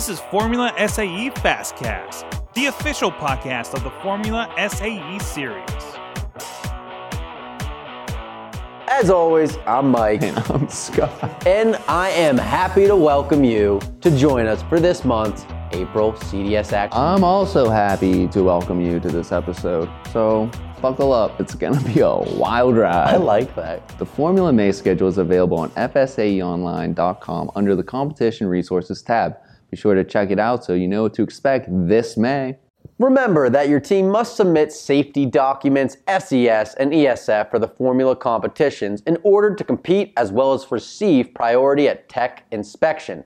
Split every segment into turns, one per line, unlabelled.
This is Formula SAE Fastcast, the official podcast of the Formula SAE series.
As always, I'm Mike.
And I'm Scott.
And I am happy to welcome you to join us for this month's April CDS Action.
I'm also happy to welcome you to this episode. So buckle up, it's gonna be a wild ride.
I like that.
The Formula May schedule is available on FSAEonline.com under the Competition Resources tab. Be sure to check it out so you know what to expect this May.
Remember that your team must submit safety documents, SES, and ESF for the formula competitions in order to compete as well as receive priority at tech inspection.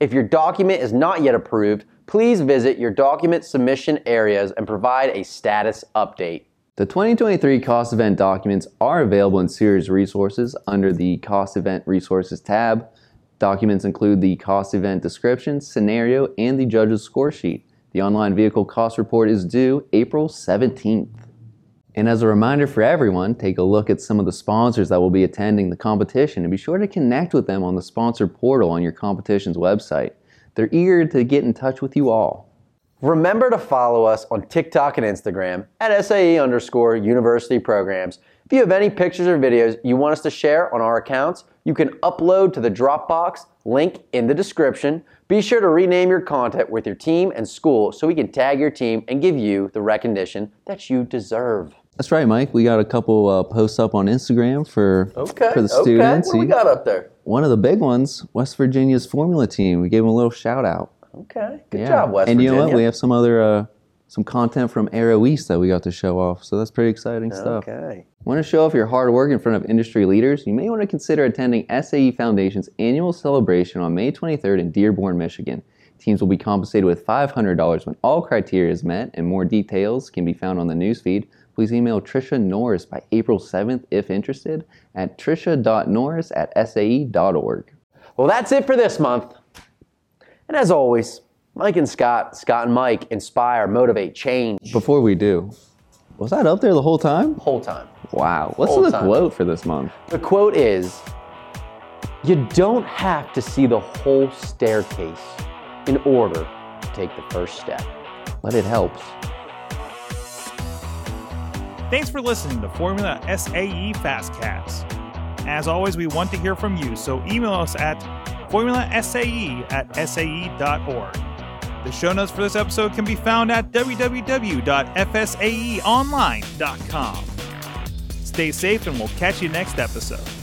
If your document is not yet approved, please visit your document submission areas and provide a status update.
The 2023 cost event documents are available in Series Resources under the Cost Event Resources tab. Documents include the cost event description, scenario, and the judge's score sheet. The online vehicle cost report is due April 17th. And as a reminder for everyone, take a look at some of the sponsors that will be attending the competition and be sure to connect with them on the sponsor portal on your competition's website. They're eager to get in touch with you all.
Remember to follow us on TikTok and Instagram at SAE underscore university programs. If you have any pictures or videos you want us to share on our accounts, you can upload to the Dropbox link in the description. Be sure to rename your content with your team and school so we can tag your team and give you the recognition that you deserve.
That's right, Mike. We got a couple uh, posts up on Instagram for
Okay.
for the
okay.
students.
What we got up there?
One of the big ones, West Virginia's Formula team. We gave them a little shout out.
Okay. Good
Yeah.
job, West
and
Virginia.
And you know what? We have some other uh, some content from Aero East that we got to show off. So that's pretty exciting stuff.
Okay.
Want to show off your hard work in front of industry leaders? You may want to consider attending SAE Foundation's annual celebration on May 23rd in Dearborn, Michigan. Teams will be compensated with $500 when all criteria is met, and more details can be found on the newsfeed. Please email Tricia Norris by April 7th if interested at tricia.norris at sae.org.
Well, that's it for this month. And as always, Mike and Scott, Scott and Mike inspire, motivate, change
Before we do, was that up there the whole time?
whole time.
Wow. What's
Whole
the
time.
quote for this month?
The quote is You don't have to see the whole staircase in order to take the first step.
But it helps.
Thanks for listening to Formula SAE Fastcast. As always, we want to hear from you, so email us at formulasae at sae.org. The show notes for this episode can be found at www.fsaeonline.com. Stay safe, and we'll catch you next episode.